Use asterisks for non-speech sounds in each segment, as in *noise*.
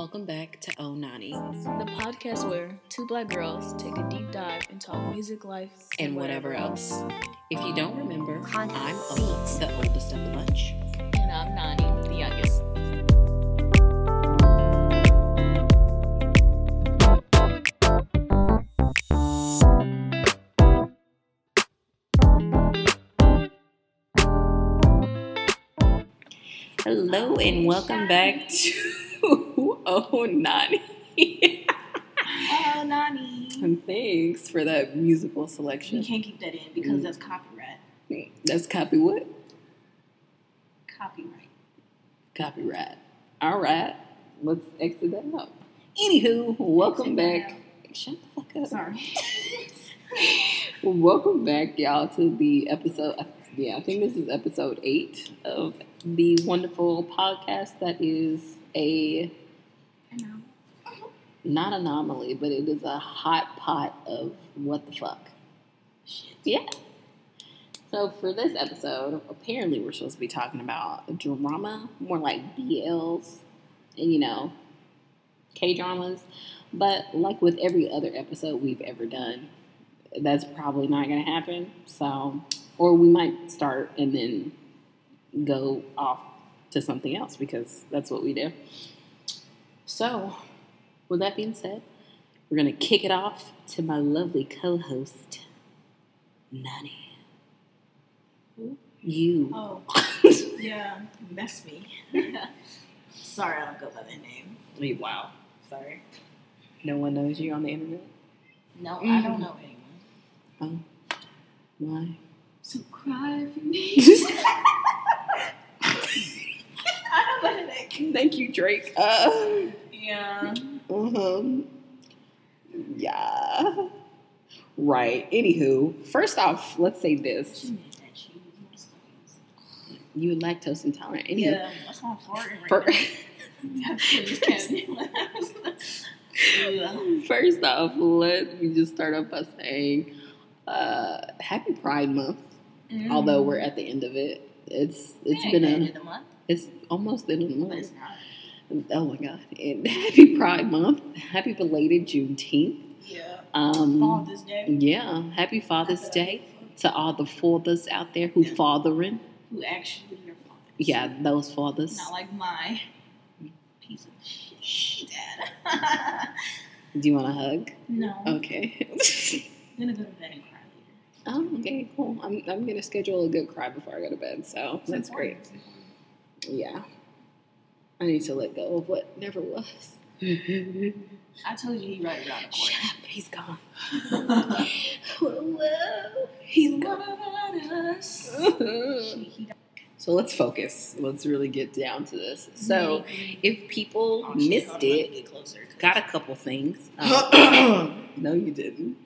Welcome back to Oh Nani the podcast where two black girls take a deep dive and talk music, life, and whatever else. If you don't remember, Content I'm O, the oldest of the bunch. And I'm Nani, the youngest. Hello and welcome back to Oh Nani. Oh, Nani. and thanks for that musical selection. We can't keep that in because mm. that's copyright. That's copy what? Copyright. Copyright. All right, let's exit that out. Anywho, welcome back. Shut the fuck up. Sorry. *laughs* Welcome back, y'all, to the episode. Yeah, I think this is episode eight of the wonderful podcast that is a. not anomaly, but it is a hot pot of what the fuck. Shit. Yeah. So for this episode, apparently we're supposed to be talking about drama, more like BLs, and you know, K dramas. But like with every other episode we've ever done, that's probably not going to happen. So, or we might start and then go off to something else because that's what we do. So, with that being said, we're going to kick it off to my lovely co host, Nani. You. Oh, yeah. That's me. *laughs* Sorry, I don't go by that name. Wait, Wow. Sorry. No one knows you on the internet? No, I Mhm. don't know anyone. Oh. Why? So cry for me. *laughs* *laughs* I have a headache. Thank you, Drake. Uh, Yeah. um, yeah. Right. Anywho, first off, let's say this. She made that cheese. What's that? You lactose intolerant. Anywho, Yeah, that's why I'm right now. *laughs* Please can't. *laughs* Yeah. first off, let me just start off by saying uh, Happy Pride Month. Although we're at the end of it, it's it's Yeah, been end a of the month, it's almost been a but month. Oh my god! And *laughs* happy Pride Month. Happy belated Juneteenth. Yeah. Um, Father's Day. yeah, happy Father's Day to all the fathers out there who fathering. Who actually are father? Yeah, those fathers. Not like my piece of shit dad. Do you want a hug? no. Okay. I'm *laughs* gonna go to bed and cry oh, okay, cool. I'm I'm gonna schedule a good cry before I go to bed, so that's great. Yeah, I need to let go of what never was. *laughs* I told you he right around the Shut up, he's gone. *laughs* corner. Whoa, he's One gone. of us. *laughs* so let's focus. Let's really get down to this. So if people Oh, missed hold on, let me it, closer, got a couple things. *coughs* Um, no, you didn't.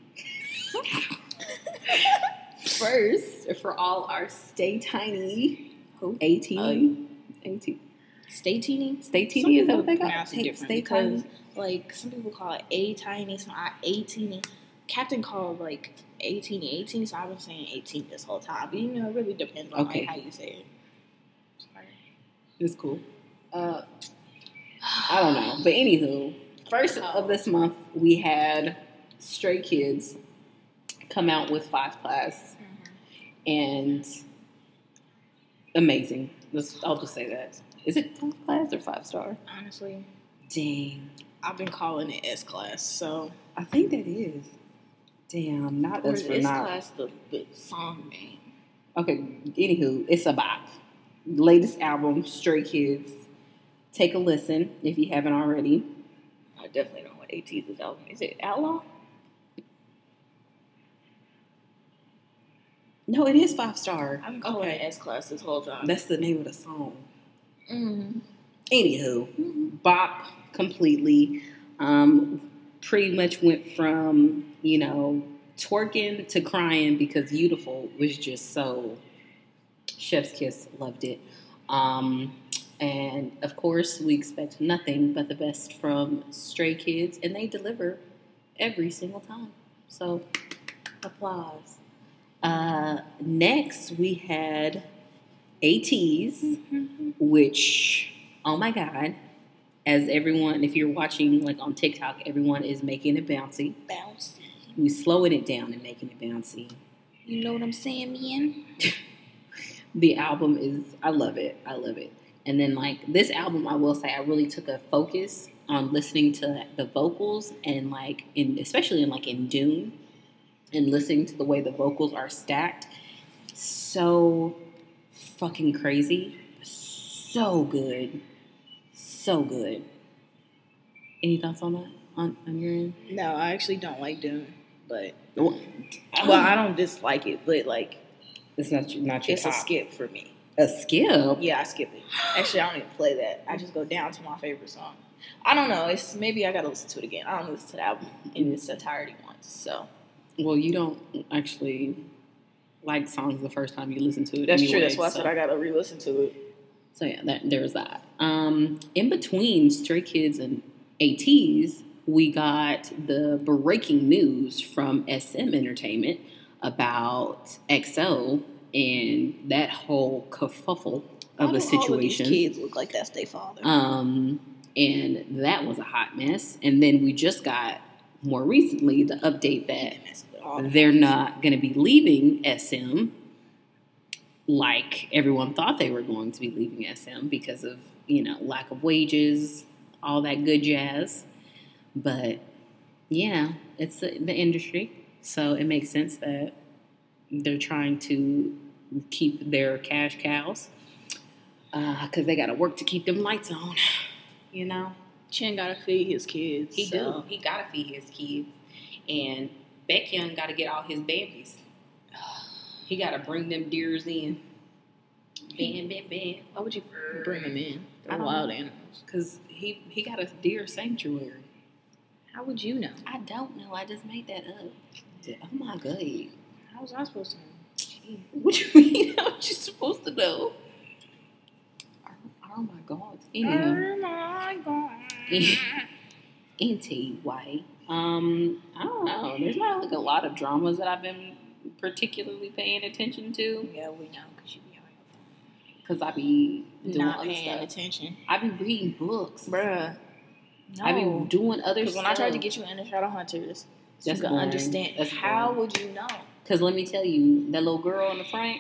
First, for all our stay tiny, Who? 18, 18. Stay teeny. Stay teeny, is that what they got? it Stay- different stay because, tiny. like, some people call it a tiny, some I a teeny. Captain called like a teeny, a teeny, so I've been saying eighteen this whole time. But you know, it really depends on Okay. like, how you say it. Sorry. It's cool. Uh, I don't know. But anywho, first of this month, we had Stray Kids come out with Five Class and amazing. Let's, I'll just say that. Is it five class or five star? Honestly, Dang. I've been calling it S class. So I think that is. Damn, not or for S not. class the, the song name? Okay, anywho, it's a bop. Latest album, Stray Kids. Take a listen if you haven't already. I definitely don't know what AT's album is. It Outlaw? No, it is five star. I've been calling it S class this whole time. That's the name of the song. Mm. Anywho, bop completely. Um, pretty much went from, you know, twerking to crying because Beautiful was just so chef's kiss, loved it. Um, and of course, we expect nothing but the best from Stray Kids, and they deliver every single time. So, applause. Uh, next, we had ATEEZ, mm-hmm. which, oh my God, as everyone, if you're watching like on TikTok, everyone is making it bouncy. Bouncy. We slowing it down and making it bouncy. You know what I'm saying, man? *laughs* The album is, I love it. I love it. And then like this album, I will say, I really took a focus on listening to the vocals and like in, especially in like in Dune, and listening to the way the vocals are stacked. So fucking crazy. So good. So good. Any thoughts on that? On, on your end? No, I actually don't like Dune, but Well, well, I don't dislike it, but like It's not your, not your it's a skip for me. A skip. Yeah, I skip it. Actually, I don't even play that. I just go down to my favorite song. I don't know. It's maybe I gotta listen to it again. I don't listen to the album in its entirety once. So Well, you don't actually like songs the first time you listen to it. that's true. That's why I said I gotta re-listen to it. So yeah, that, there's that. Um, in between Stray Kids and ATEEZ, we got the breaking news from SM Entertainment about EXO and that whole kerfuffle of a All of situation. kids look like that's their father. Um, and that was a hot mess. And then we just got more recently the update that Mess with all the they're not going to be leaving SM like everyone thought they were going to be leaving SM because of, you know, lack of wages, all that good jazz. But, yeah, it's the, the industry. So it makes sense that they're trying to keep their cash cows uh, because they got to work to keep them lights on, you know? Chen gotta feed his kids. He so. do. He gotta feed his kids, and Baekhyun gotta get all his babies. *sighs* He gotta bring them deers in. Bam, bam, bam. Why would you bring them in? They're wild know. animals. Cause he he got a deer sanctuary. How would you know? I don't know. I just made that up. Oh my god. How was I supposed to know? *laughs* What do you mean? How was you supposed to know? Oh, oh my god. Anywho. Oh my god. *laughs* Anti white. Um, I don't know. There's not like a lot of dramas that I've been particularly paying attention to yeah, we know because you be on your because I be Not paying stuff. attention. I be reading books. Bruh. No. I be doing other Because when I tried to get you into Shadowhunters, so you can boring. understand. That's how boring. would you know? Because let me tell you, that little girl in the front,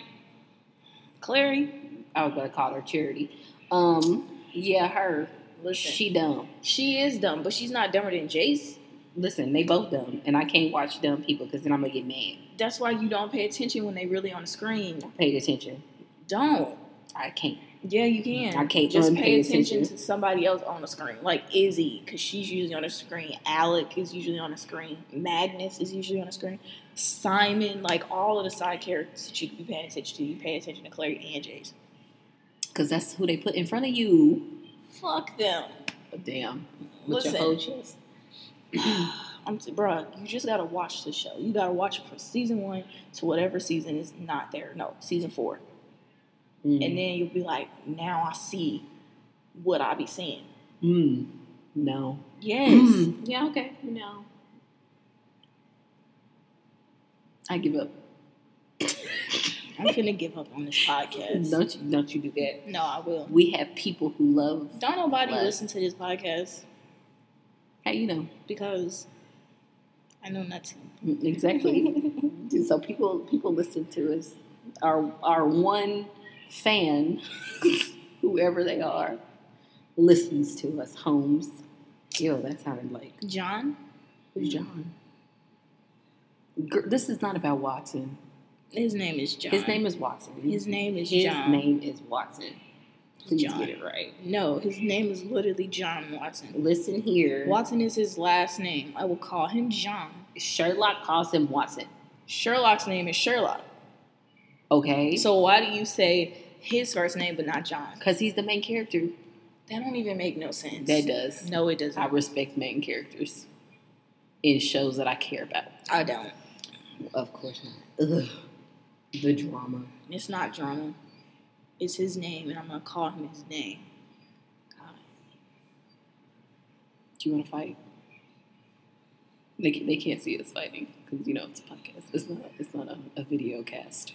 Clary, I was gonna call her Charity. Um, yeah, her. Listen. She dumb. She is dumb, but she's not dumber than Jace. Listen, they both dumb, and I can't watch dumb people because then I'm gonna get mad. That's why you don't pay attention when they really on the screen. Pay attention. Don't. I can't. Yeah, you can. I can't just pay attention, attention. to somebody else on the screen, like Izzy, because she's usually on the screen. Alec is usually on the screen. Magnus is usually on the screen. Simon, like all of the side characters that you be paying attention to, you pay attention to Clary and Jace. Because that's who they put in front of you. Fuck them. Damn. With Listen. your whole chest. *sighs* I'm t- bruh, you just gotta watch the show. You gotta watch it from season one to whatever season is not there. No, season four. Mm. And then you'll be like, now I see what I be seeing. Mm. No. Yes. Mm. Yeah, okay. No. I give up. I'm gonna give up on this podcast. Don't you don't you do that. No, I will. We have people who love Don't nobody Less. listen to this podcast how you know. because I know nothing. Mm, Exactly. *laughs* so people people listen to us. Our our one fan, *laughs* whoever they are, listens to us. Holmes. Yo, that sounded like John, who's John? This is not about Watson. His name is John. His name is Watson. His name is His John. His name is Watson. Please John. get it right. No, his name is literally John Watson. Listen here. Watson is his last name. I will call him John. Sherlock calls him Watson. Sherlock's name is Sherlock. Okay. So why do you say his first name but not John? because he's the main character. That don't even make no sense. That does. No, it doesn't. I respect main characters in shows that I care about. I don't. Of course not. Ugh. The drama. It's not drama. It's his name, and I'm gonna call him his name. God. Do you want to fight? They, they can't see us fighting because you know it's a podcast. It's not. It's not a, a video cast.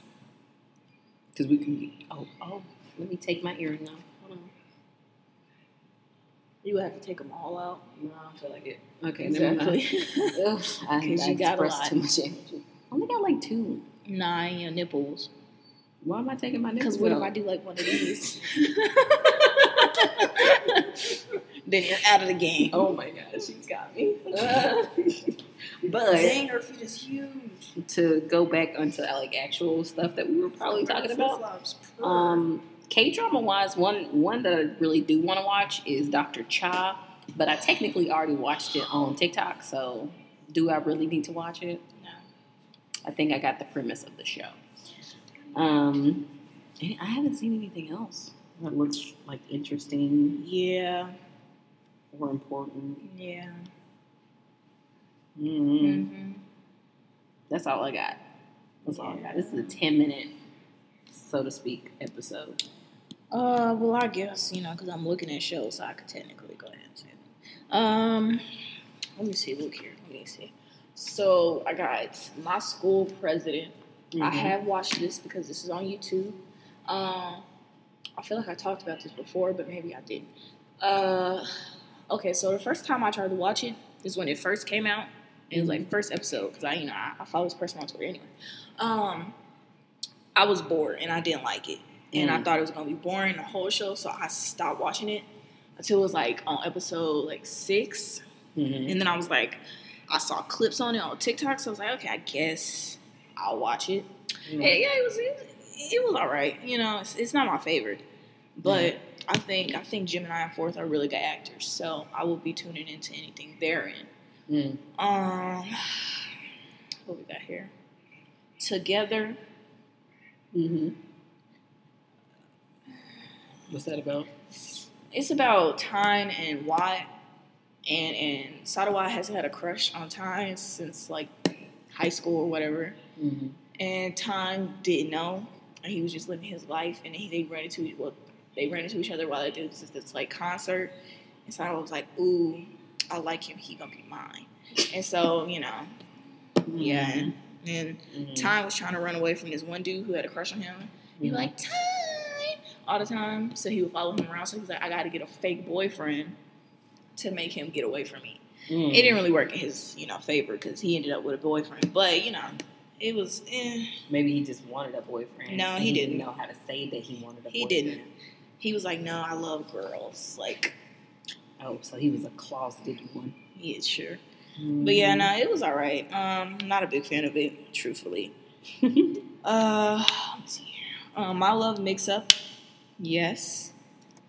Because we can be. Oh oh. Let me take my earring off. Hold on. You would have to take them all out. No, I don't feel like it. Okay, Exactly. never mind. *laughs* Ugh, I, *laughs* 'Cause I you got a lot. too much energy. I only got like two. Nine your nipples. Why am I taking my nipples? Because what if? I do like one of these? *laughs* then you're out of the game. Oh my god, she's got me. *laughs* but Dang, her feet is huge. to go back onto like actual stuff that we were probably talking about. Um, K drama wise, one one that I really do want to watch is Dr. Cha, but I technically already watched it on TikTok. So, do I really need to watch it? I think I got the premise of the show. Um, I haven't seen anything else that looks like interesting Yeah. or important. Yeah. mm Mm-hmm. That's all I got. That's all I got. This is a ten minute, so to speak, episode. Uh, well, I guess you know because I'm looking at shows, so I could technically go ahead and say that. Um, let me see. Look here. Let me see. So I got my school president. I Mhm. have watched this because this is on YouTube. Um, I feel like I talked about this before, but maybe I didn't. Uh, okay, so the first time I tried to watch it is when it first came out. It was like first episode because I, you know, I, I follow this person on Twitter anyway. Um, I was bored and I didn't like it, and I Mm. thought it was gonna be boring the whole show, so I stopped watching it until it was like on episode like six, Mhm. and then I was like, I saw clips on it on TikTok, so I was like, okay, I guess I'll watch it. Mhm. Yeah, yeah, it was it, it was all right. You know, it's, it's not my favorite, but I think I think Gemini and Fourth are really good actors, so I will be tuning into anything they're in. Mm. Um, *sighs* what we got here? Together, Mhm. What's that about? it's about Tine and Watt, and and Sarawat has had a crush on Tine since like high school or whatever. Mhm. and Tine didn't know, and he was just living his life, and he, they ran into well, they ran into each other while they did this, this like concert, and so was like, "Ooh, I like him. He gonna be mine." And so you know, yeah, and, and Mhm. Tine was trying to run away from this one dude who had a crush on him. He was like Tine all the time, so he would follow him around. So he was like, "I got to get a fake boyfriend to make him get away from me." Mm. It didn't really work in his you know favor because he ended up with a boyfriend, but you know. It was, eh. Maybe he just wanted a boyfriend. No, and he didn't didn't. know how to say that he wanted a boyfriend. He boyfriend. didn't. He was like, "No, I love girls." Like, Oh, so he was a closeted one. Yeah, sure. But yeah, Mm-hmm. no, it was all right. Um, not a big fan of it, truthfully. *laughs* Uh, let me see here. Um, my love mix up. Yes,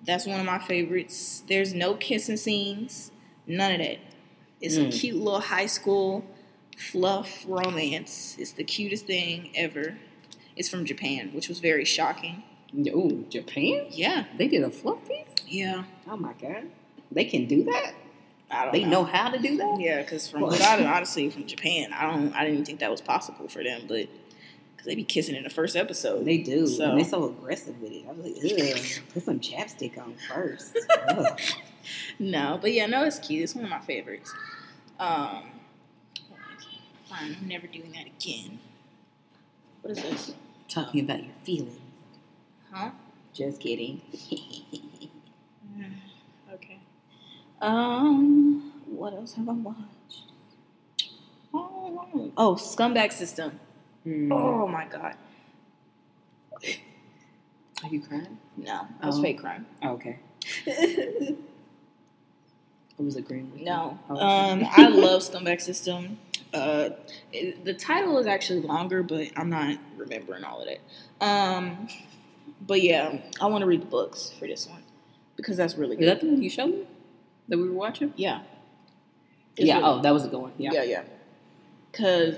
that's one of my favorites. There's no kissing scenes, none of that. It's a Mm. cute little high school fluff romance. It's the cutest thing ever. It's from Japan, which was very shocking. Oh, Japan? Yeah, They did a fluff piece? yeah. Oh my god. They can do that? I don't They know how to do that? Yeah, because from Well- *laughs* honestly from Japan, I don't, I didn't even think that was possible for them, but because they be kissing in the first episode. They do. So- And they're so aggressive with it. I was like, ugh, put some chapstick on first. *laughs* No, but yeah, no, it's cute. It's one of my favorites. Um, fine, I'm never doing that again. What is this? Talking about your feelings. Huh? Just kidding. *sighs* Okay. Um, what else have I watched? Oh, oh Scumbag System. Hmm. Oh my god. Are you crying? No, that was Oh. fake crying. Oh, okay. I was agreeing with No. you. Oh, Um, I love Scumbag System. Uh, it- the title is actually longer, but I'm not remembering all of it. Um, but yeah, I want to read the books for this one because that's really Is good. that the one you showed me? That we were watching? yeah. It's yeah. really- Oh, that was a good one. Yeah. yeah, yeah. Because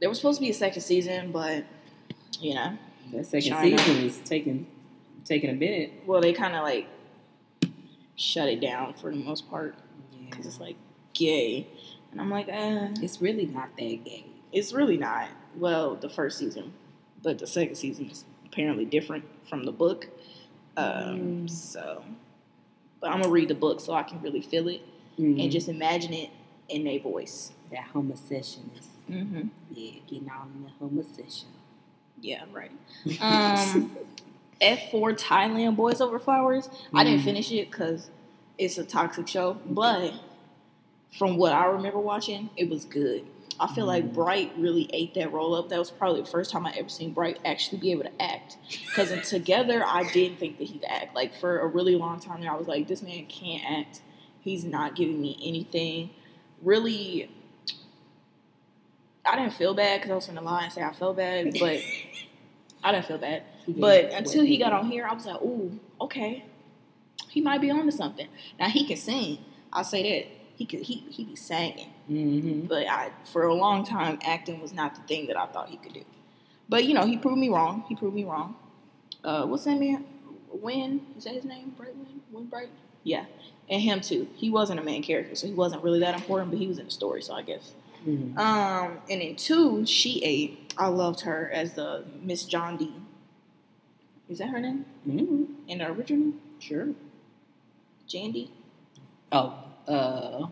there was supposed to be a second season, but you know, That second China. season is taking taking a minute. well, they kind of like shut it down for the most part because it's like gay, and I'm like, eh. It's really not that gay. It's really not. Well, the first season, but the second season is apparently different from the book. Um, Mm. So, but I'm gonna read the book so I can really feel it Mm. and just imagine it in their voice. that homosessionist. Mm-hmm. Yeah, getting on in the homosession. Yeah, right. Um, *laughs* F4 Thailand Boys Over Flowers. I didn't Mm. finish it because it's a toxic show, but from what I remember watching, it was good. I feel like Bright really ate that role up. That was probably the first time I ever seen Bright actually be able to act. Because together, I didn't think that he'd act. Like for a really long time, there I was like, this man can't act. He's not giving me anything. Really, I didn't feel bad because I was going to lie and say I felt bad, *laughs* but I didn't feel bad. But until he got on here, I was like, ooh, okay, he might be on to something. Now he can sing. I'll say that he could he he be singing. Mm-hmm. But I, for a long time, acting was not the thing that I thought he could do. But you know, he proved me wrong. He proved me wrong. Uh, what's that man? Win is that his name? Bright Win? Win Bright? Yeah, and him too. He wasn't a main character, so he wasn't really that important. But he was in the story, so I guess. Mm-hmm. Um, and in two, she ate. I loved her as the Miss John D. Is that her name Mm-hmm. in the original? Sure. Jandy. Oh, uh,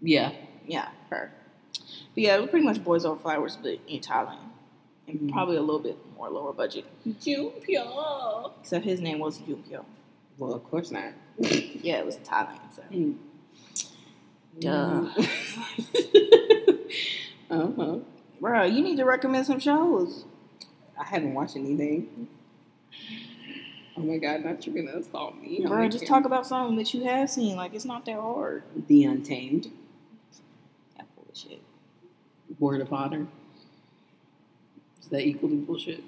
yeah. Yeah, her. But yeah, it was pretty much Boys Over Flowers, but in Thailand. And Mhm. probably a little bit more lower budget. Jumpio. Except his name was Yunkyo. Well, of course not. *laughs* Yeah, it was Thailand. So. Mm. Duh. *laughs* uh huh. Bro, you need to recommend some shows. I haven't watched anything. Oh my god, not you're gonna assault me. Bro, just talk about something that you have seen. Like, it's not that hard. The Untamed, That bullshit. Word of Honor. Is that equally bullshit?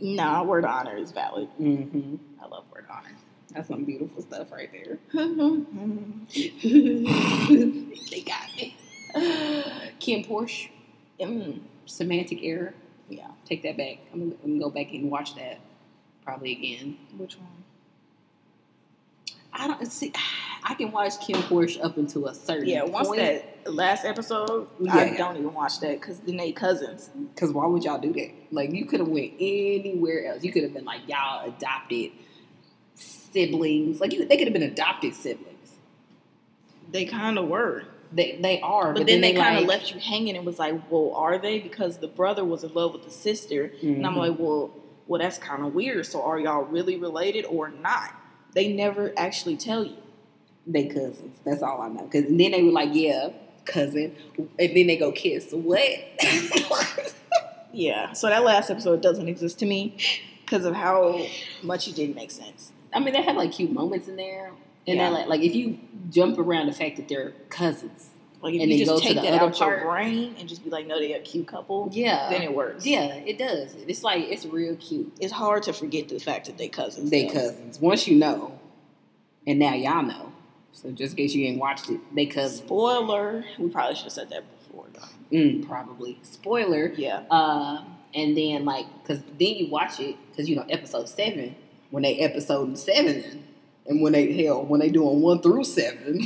Nah, Word of Honor is valid. Mm-hmm. I love Word of Honor. That's some beautiful stuff right there. mm. *laughs* they got me. KinnPorsche, Semantic Error. Yeah. Take that back. I'm gonna, I'm gonna go back and watch that probably again. Which one? I don't see. I can watch KinnPorsche up until a certain Yeah, once point. that last episode, I Yeah. don't even watch that because then they cousins. Because why would y'all do that? Like you could have went anywhere else. You could have been like y'all adopted siblings. Like you, they could have been adopted siblings. They kind of were. They they are, But, then, they, kind of like, left you hanging and was like, well, are they? Because the brother was in love with the sister. And I'm Mhm. like, well, well, that's kind of weird. So are y'all really related or not? They never actually tell you. they cousins. That's all I know. Because then they were like, yeah, cousin, and then they go kiss. What? *laughs* Yeah. So that last episode doesn't exist to me because of how much it didn't make sense. I mean, they had like cute moments in there, and Yeah. like like if you jump around the fact that they're cousins, Like if And you then go just to take the that other out your brain and just be like, no, they're a cute couple. yeah, Then it works. yeah, it does. It's like it's real cute. It's hard to forget the fact that they cousins. They though. cousins. Once you know, and now y'all know. So just in case you ain't watched it, they cousins. Spoiler. We probably should have said that before. Though. Mm, probably spoiler. Yeah. Uh, and then like, cause then you watch it, cause you know episode seven when they episode seven, and when they hell when they doing one through seven,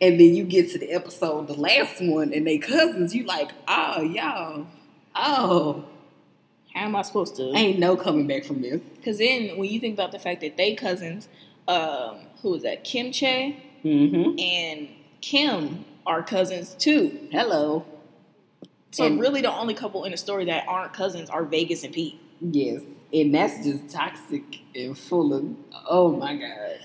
and then you get to the episode, the last one, and they cousins, you like, oh y'all, oh, How am I supposed to? ain't no coming back from this. Because then when you think about the fact that they cousins, um, who is that? Kim Che Mm-hmm. and Kim are cousins too. Hello. So And- really, the only couple in the story that aren't cousins are Vegas and Pete. Yes, and that's just toxic and full of. Oh my god.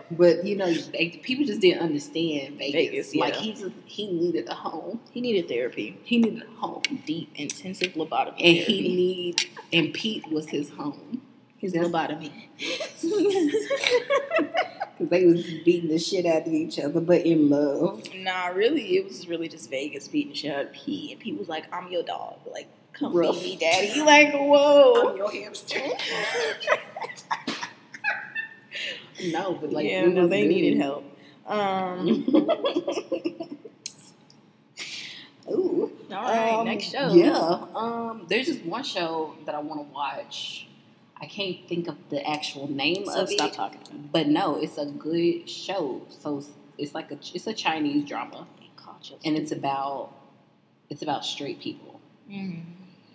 *laughs* but you know, they, people just didn't understand Vegas. Vegas, Like yeah. he just he needed a home. He needed therapy, He needed a home, deep, intensive lobotomy and therapy. he need and Pete was his home his that's- lobotomy. *laughs* because they was beating the shit out of each other, but in love. nah, really, it was really just Vegas beating shit out of Pete, and Pete was like, "I'm your dog, like come Rough. feed me, daddy." You like, whoa. your hamster. *laughs* no, but like yeah, no, they good. needed help. Um, *laughs* *laughs* Ooh. all right, Um, next show. Yeah. Um, there's just one show that I want to watch. I can't think of the actual name So of stop it, talking. but no, it's a good show. So it's, it's like a it's a Chinese drama, and it's about it's about straight people. Mhm.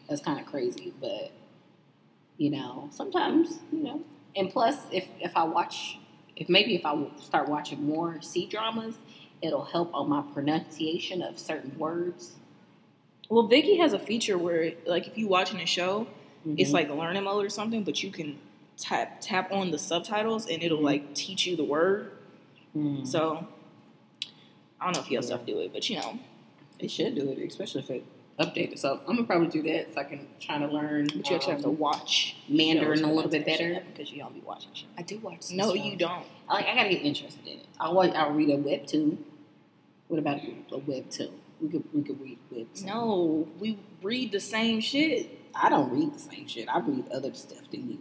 That's kind of crazy, but you know, sometimes you know. And plus, if if I watch, if maybe if I start watching more C dramas, it'll help on my pronunciation of certain words. Well, Viki has a feature where, like, if you're watching a show, it's Mhm. like learning mode or something, but you can tap tap on the subtitles and it'll like teach you the word. Mm. So I don't know if you'll Yeah. self do it, but you know, It should do it, especially if it updated. So I'm gonna probably do that so I can try to learn. but you actually have to um, watch Mandarin a little bit better. because you don't be watching shit. I do watch. some No, shows. you don't. I like. I gotta get interested in it. I want. I'll read a webtoon. What about a webtoon? We could. We could read webtoon. No, we read the same shit. I don't read the same shit. I read other stuff than you.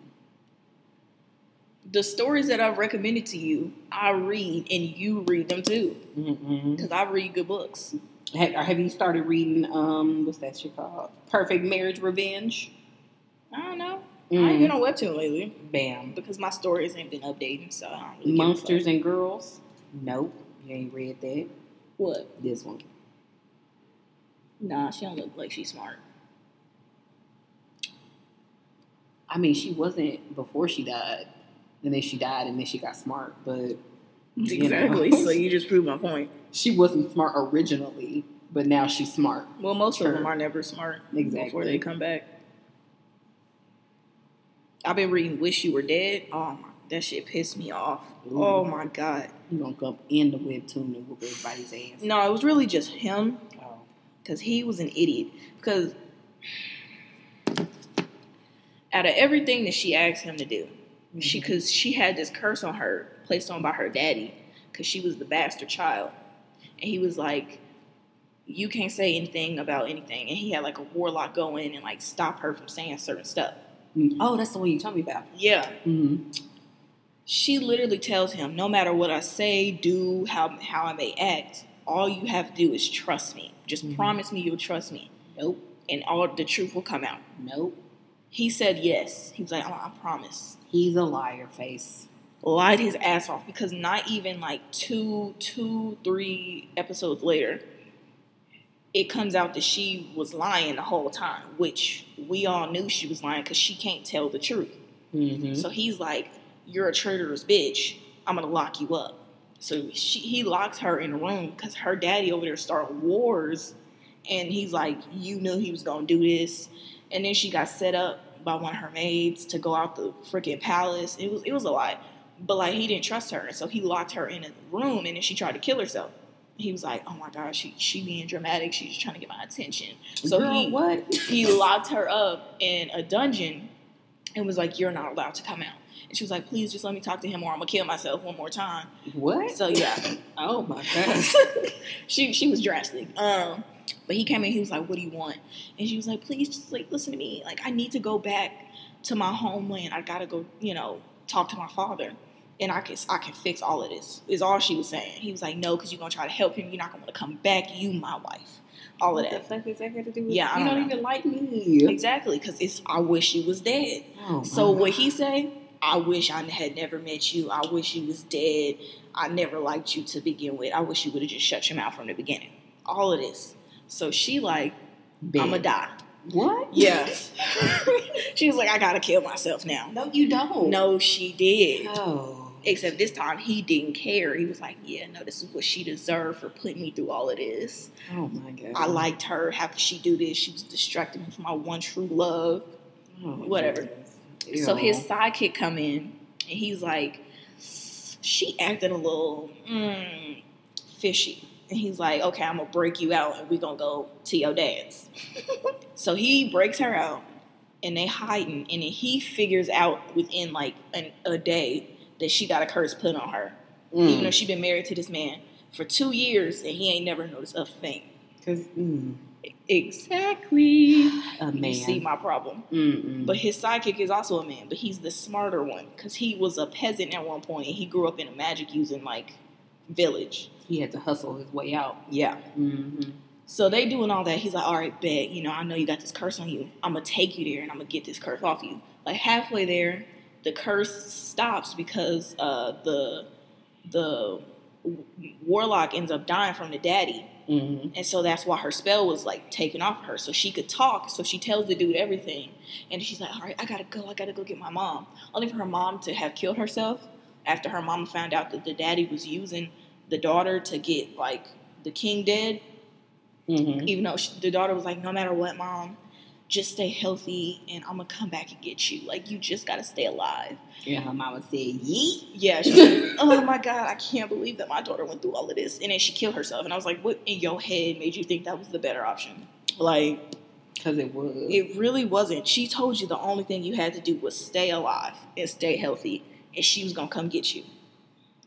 The stories that I've recommended to you, I read and you read them too. Mm-hmm. Because I read good books. Have, have you started reading? Um, what's that shit called? Perfect Marriage Revenge. I don't know. I Mm. ain't been on Webtoon lately Bam. because my stories ain't been updating, so I don't really Monsters and Girls. Nope, you ain't read that. What? This one. Nah, she don't look like she's smart. I mean, she wasn't before she died, and then she died, and then she got smart. But you Exactly. so you just proved my point. *laughs* she wasn't smart originally, but now she's smart. Well, most Sure. of them are never smart Exactly. before they come back. I've been reading "Wish You Were Dead." Oh my, that shit pissed me off. Ooh. Oh my god. You gonna come in the webtoon and whoop everybody's ass? No, it was really just him Oh. because he was an idiot. Because out of everything that she asked him to do, she Mhm. because she had this curse on her placed on by her daddy because she was the bastard child, and he was like, "You can't say anything about anything," and he had like a warlock go in and like stop her from saying certain stuff. Mm. Oh, that's the one you told me about. Yeah, Mm-hmm. she literally tells him, "No matter what I say, do, how how I may act, all you have to do is trust me. Just Mhm. promise me you'll trust me, Nope. and all the truth will come out." Nope. He said yes. He was like, "Oh, I promise." He's a liar face. Lied his ass off because not even like two, two, three episodes later, it comes out that she was lying the whole time, which we all knew she was lying because she can't tell the truth. Mm-hmm. So he's like, "You're a traitorous bitch. I'm gonna lock you up." So she, he locks her in a room because her daddy over there started wars, and he's like, "You knew he was gonna do this," and then she got set up by one of her maids to go out the freaking palace. It was it was a lot, but like he didn't trust her, so he locked her in a room, and then she tried to kill herself. He was like, "Oh my god, she she being dramatic. She's just trying to get my attention." So Girl, he what? *laughs* he locked her up in a dungeon and was like, "You're not allowed to come out." And she was like, "Please, just let me talk to him, or I'm gonna kill myself one more time." What? So yeah, *laughs* oh my god. *laughs* she she was drastic. Um, but he came in, he was like, "What do you want?" And she was like, "Please, just like listen to me. Like I need to go back to my homeland. I gotta go, you know, talk to my father." And I can I can fix all of this. Is all she was saying. He was like, no, because you're gonna try to help him. You're not gonna want to come back. You, my wife. All of What that. the fuck is that got to do with Yeah, I You don't don't even like me. Exactly, because it's I wish you was dead. Oh, my So what he say? I wish I had never met you. I wish you was dead. I never liked you to begin with. I wish you would have just shut your mouth from the beginning. All of this. So she like, Bet. I'ma die. What? Yeah. *laughs* *laughs* she was like, I gotta kill myself now. No, you don't. No, she did. Oh. Except this time he didn't care. He was like, Yeah, no, this is what she deserved for putting me through all of this. Oh my god. I liked her. How could she do this? She was distracting me from my one true love. Oh, whatever. So his sidekick come in and he's like, she acting a little mm, fishy. And he's like, okay, I'm gonna break you out and we gonna go to your dad's. *laughs* so he breaks her out and they hiding and then he figures out within like an, a day that she got a curse put on her. Mm. Even though she been married to this man for two years and he ain't never noticed a thing. Cause mm, Exactly. a man. You see my problem. Mm-mm. But his sidekick is also a man, but he's the smarter one because he was a peasant at one point and he grew up in a magic using like village. he had to hustle his way out. Yeah. Mm-hmm. So they doing all that. He's like, all right, bet, you know, I know you got this curse on you. I'm gonna take you there and I'm gonna get this curse off you. Like halfway there, the curse stops because uh, the the warlock ends up dying from the daddy. Mm-hmm. And so that's why her spell was like taken off her. So she could talk. So she tells the dude everything. And she's like, all right, I gotta go. I gotta go get my mom. Only for her mom to have killed herself after her mom found out that the daddy was using the daughter to get like the king dead. Mm-hmm. Even though she, the daughter was like, no matter what, mom, just stay healthy and I'm gonna come back and get you. Like you just gotta stay alive. Yeah, her mama said, yeet. Yeah, she's like, *laughs* oh my god, I can't believe that my daughter went through all of this, and then she killed herself. And I was like, what in your head made you think that was the better option? Like, Because it was. it really wasn't. She told you the only thing you had to do was stay alive and stay healthy, and she was gonna come get you.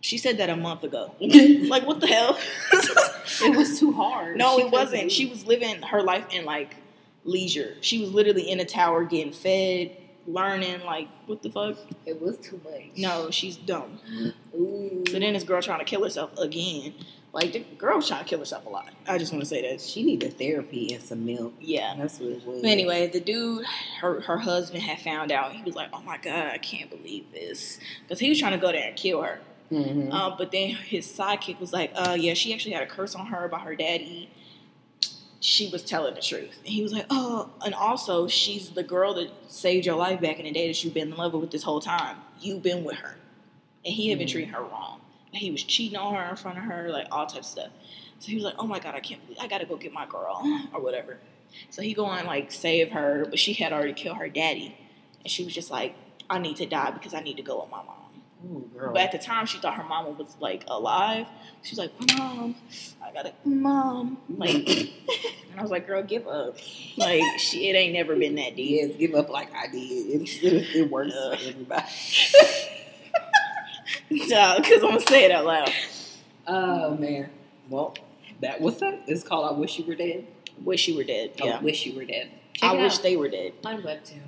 She said that a month ago. *laughs* Like, what the hell? it was too hard. no, She it wasn't. couldn't She was living her life in like leisure. She was literally in a tower getting fed, learning. Like, what the fuck? it. Was too much. No, she's dumb. Ooh. So then this girl trying to kill herself again. Like the girl trying to kill herself a lot. I just want to say that. she needed therapy and some milk. Yeah. That's what it was. But anyway, the dude, her her husband had found out. He was like, "Oh my god, I can't believe this," because he was trying to go there and kill her. Mhm. Uh, but then his sidekick was like, "Uh, yeah, she actually had a curse on her by her daddy." She was telling the truth, and he was like, "Oh, and also she's the girl that saved your life back in the day that you've been in love with this whole time. You've been with her, and he had been Mhm. treating her wrong. He was cheating on her in front of her, like all types of stuff. So he was like, "Oh my god, I can't believe I gotta go get my girl or whatever." So he go and like save her, but she had already killed her daddy, and she was just like, "I need to die because I need to go with my mom." Ooh. But at the time, she thought her mama was like alive. She was like, "Mom, I gotta, mom." Like, *clears throat* and I was like, "Girl, give up." Like, she it ain't never been that deep. yes, give up like I did. It, it, it works Yeah. for everybody. *laughs* because I'm gonna say it out loud. Oh man. Well, that what's that? It's called "I Wish You Were Dead." Wish you were dead. Oh, Yeah, wish you were dead. Check I wish out. they were dead. on webtoon.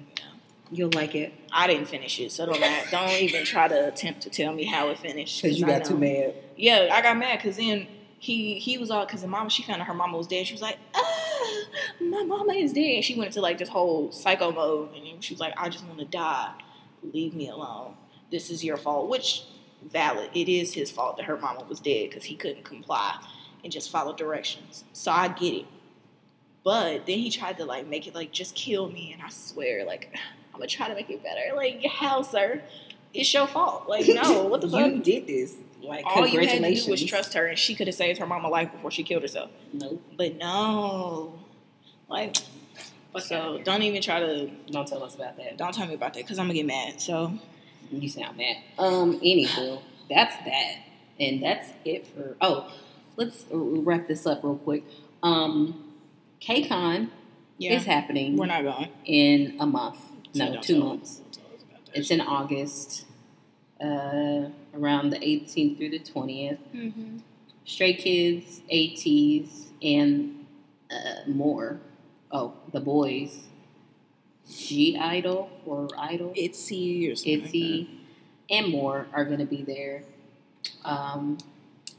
You'll like it I didn't finish it, so don't don't even try to attempt to tell me how it finished. because you got too mad. Yeah, I got mad because then he he was all because the mama she found out her mama was dead. She was like, ah, my mama is dead. And she went into like this whole psycho mode, and she was like, I just want to die. Leave me alone. This is your fault. Which valid. It is his fault that her mama was dead because he couldn't comply and just follow directions. So I get it. But then he tried to like make it like just kill me, and I swear like I'm gonna try to make it better. Like hell, sir? It's your fault. Like no, *laughs* what the fuck? You did this. Like All you had to do was trust her, and she could have saved her mama life before she killed herself. Nope. But no, like, so don't even try to. Don't tell us about that. Don't tell me about that because I'm gonna get mad. So You sound mad. Um. Anywho, that's that, and that's it for. Oh, let's wrap this up real quick. Um, KCON yeah, is happening we're not going. in a month. So No, two months. don't tell us about that. It's in August, uh, around the 18th through the 20th. Mhm. Stray Kids, ATEEZ, and uh, more. Oh, the boys. G Idol or Idol, Itsy or something. Itzy, and more are going to be there. Um,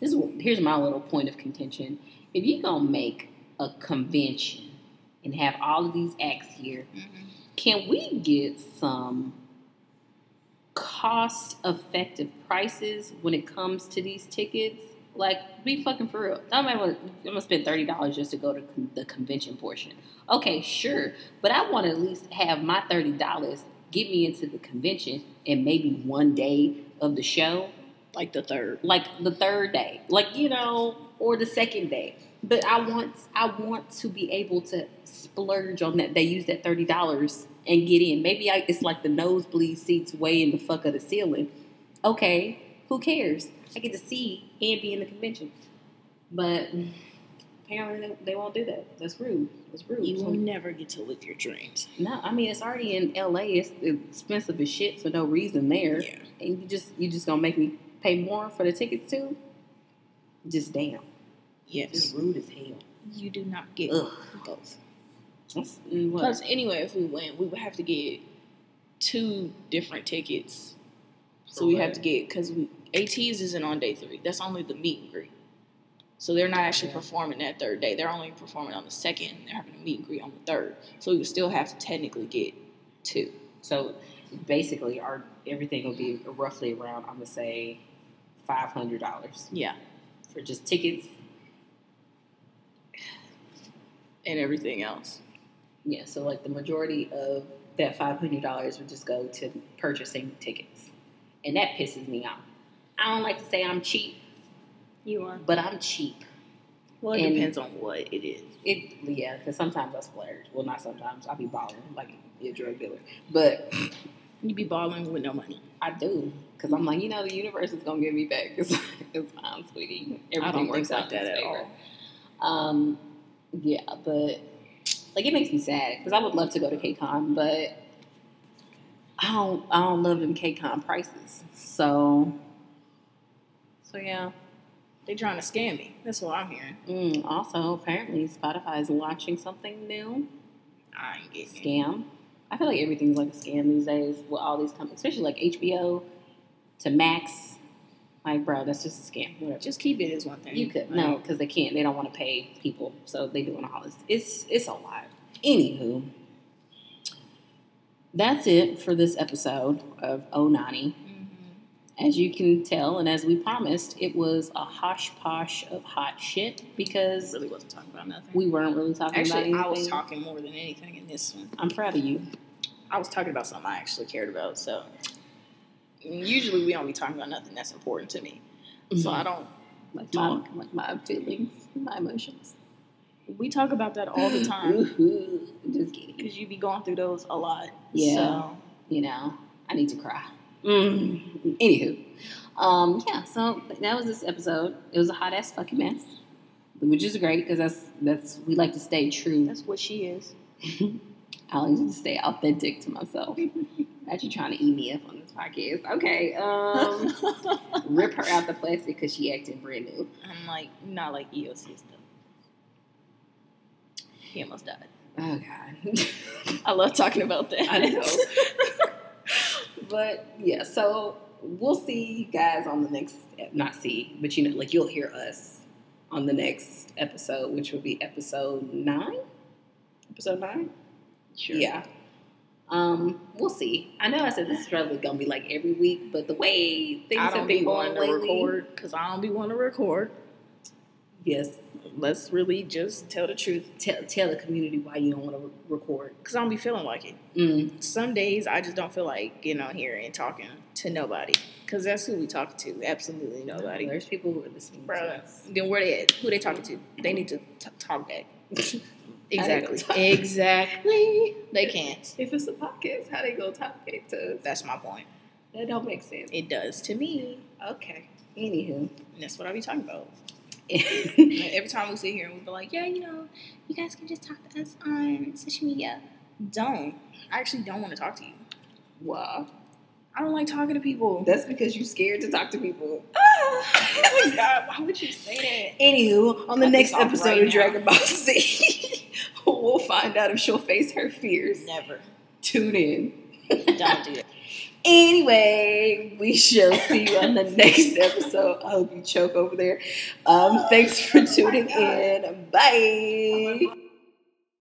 this is, here's my little point of contention. If you're going to make a convention and have all of these acts here, Like that. Mhm. Can we get some cost effective prices when it comes to these tickets? Like, be fucking for real. I'm gonna, I'm gonna spend thirty dollars just to go to the convention portion. Okay, sure, but I want to at least have my thirty dollars get me into the convention and maybe one day of the show, Like the third. like the third day, like you know, or the second day. But I want I want to be able to splurge on that. They use that thirty dollars and get in. Maybe I, it's like the nosebleed seats way in the fuck of the ceiling. Okay, who cares? I get to see and be in the convention. But apparently they, they won't do that. That's rude. That's rude. You So- will never get to live your dreams. no, I mean it's already in LA. It's expensive as shit for no reason there. Yeah. And you just you just gonna make me pay more for the tickets too? Just damn. Yes. It's rude as hell. You do not get Ugh. both. Plus, anyway, if we went, we would have to get two different tickets. So For we have to get because we ATEEZ isn't on day three. That's only the meet and greet. So they're not actually Yeah. performing that third day. They're only performing on the second. They're having a meet and greet on the third. So we would still have to technically get two. So basically, our everything will be roughly around. I'm gonna say five hundred dollars Yeah, for just tickets. and everything else. Yeah. So like the majority of that five hundred dollars would just go to purchasing tickets, and that pisses me off. I don't like to say I'm cheap, You are. but I'm cheap. Well, it And- depends on what it is. It yeah, because sometimes I splurge. Well, not sometimes. I be balling like a drug dealer, but You be balling with no money. I do because I'm like, you know, the universe is gonna give me back. It's, *laughs* it's fine, sweetie. Everything works out like that at favor. all. Um, yeah, but like it makes me sad because I would love to go to KCON, but I don't. I don't love them KCON prices. So, so yeah. They trying to scam me. That's what I'm hearing. Mm, also, apparently, Spotify is launching something new. I ain't getting it. Scam. I feel like everything's like a scam these days with all these companies, especially like HBO to Max. Like, bro, that's just a scam. Whatever. Just keep it as one thing. You could Like, no, because they can't. They don't want to pay people, so they doing all this. It's it's a lot. Anywho, that's it for this episode of Onani. mhm. As you can tell, and as we promised, it was a hosh posh of hot shit because really wasn't talking about nothing. we weren't really talking actually, about I was talking more than anything in this one. I'm proud of you. I was talking about something I actually cared about. So usually we don't be talking about nothing that's important to me. So I don't. like my like my feelings, my emotions. We talk about that all the *gasps* time Just kidding. because you be going through those a lot. Yeah. So you know, I need to cry. Mm. Anywho, um, yeah. So that was this episode. It was a hot ass fucking mess, which is great because that's that's we like to stay true. that's what she is. *laughs* I like to stay authentic to myself. *laughs* Imagine trying to eat me up on this podcast. Okay, um, *laughs* rip her out the plastic because she acting brand new. I'm like not like EOC stuff. He almost died. Oh God. *laughs* I love talking about that. I know. *laughs* but yeah, so we'll see you guys on the next not see, but you know, like you'll hear us on the next episode, which will be episode nine. Episode nine? Sure. Yeah. Um, we'll see. I know I said this is probably gonna be like every week, but the way things have been be going lately, record because I don't be wanting to record. yes, Let's really just tell the truth tell tell the community why you don't want to re- record. because I don't be feeling like it. Mm. Some days I just don't feel like getting on here and talking to nobody because that's who we talking to. Absolutely nobody. There's people who are listening. to us. then where they at? Who they talking to? They need to t- talk back. *laughs* Exactly. exactly. They can't. If it's a podcast, how they go talk back to us? That's my point. That don't make sense. It does to me. Okay. Anywho. That's what I'll be talking about. *laughs* Every time we sit here and we be like, yeah, you know, you guys can just talk to us on social media. Don't. I actually don't want to talk to you. wow. I don't like talking to people. That's because you're scared to talk to people. *laughs* oh my god, why would you say that? Anywho, on the Cut next episode right of. Dragon Ball Z, *laughs* *laughs* we'll find out if she'll face her fears. Never. Tune in. Don't do that. *laughs* Anyway, we shall see you on the *laughs* next episode. I hope you choke over there. Um, thanks for tuning in. Bye.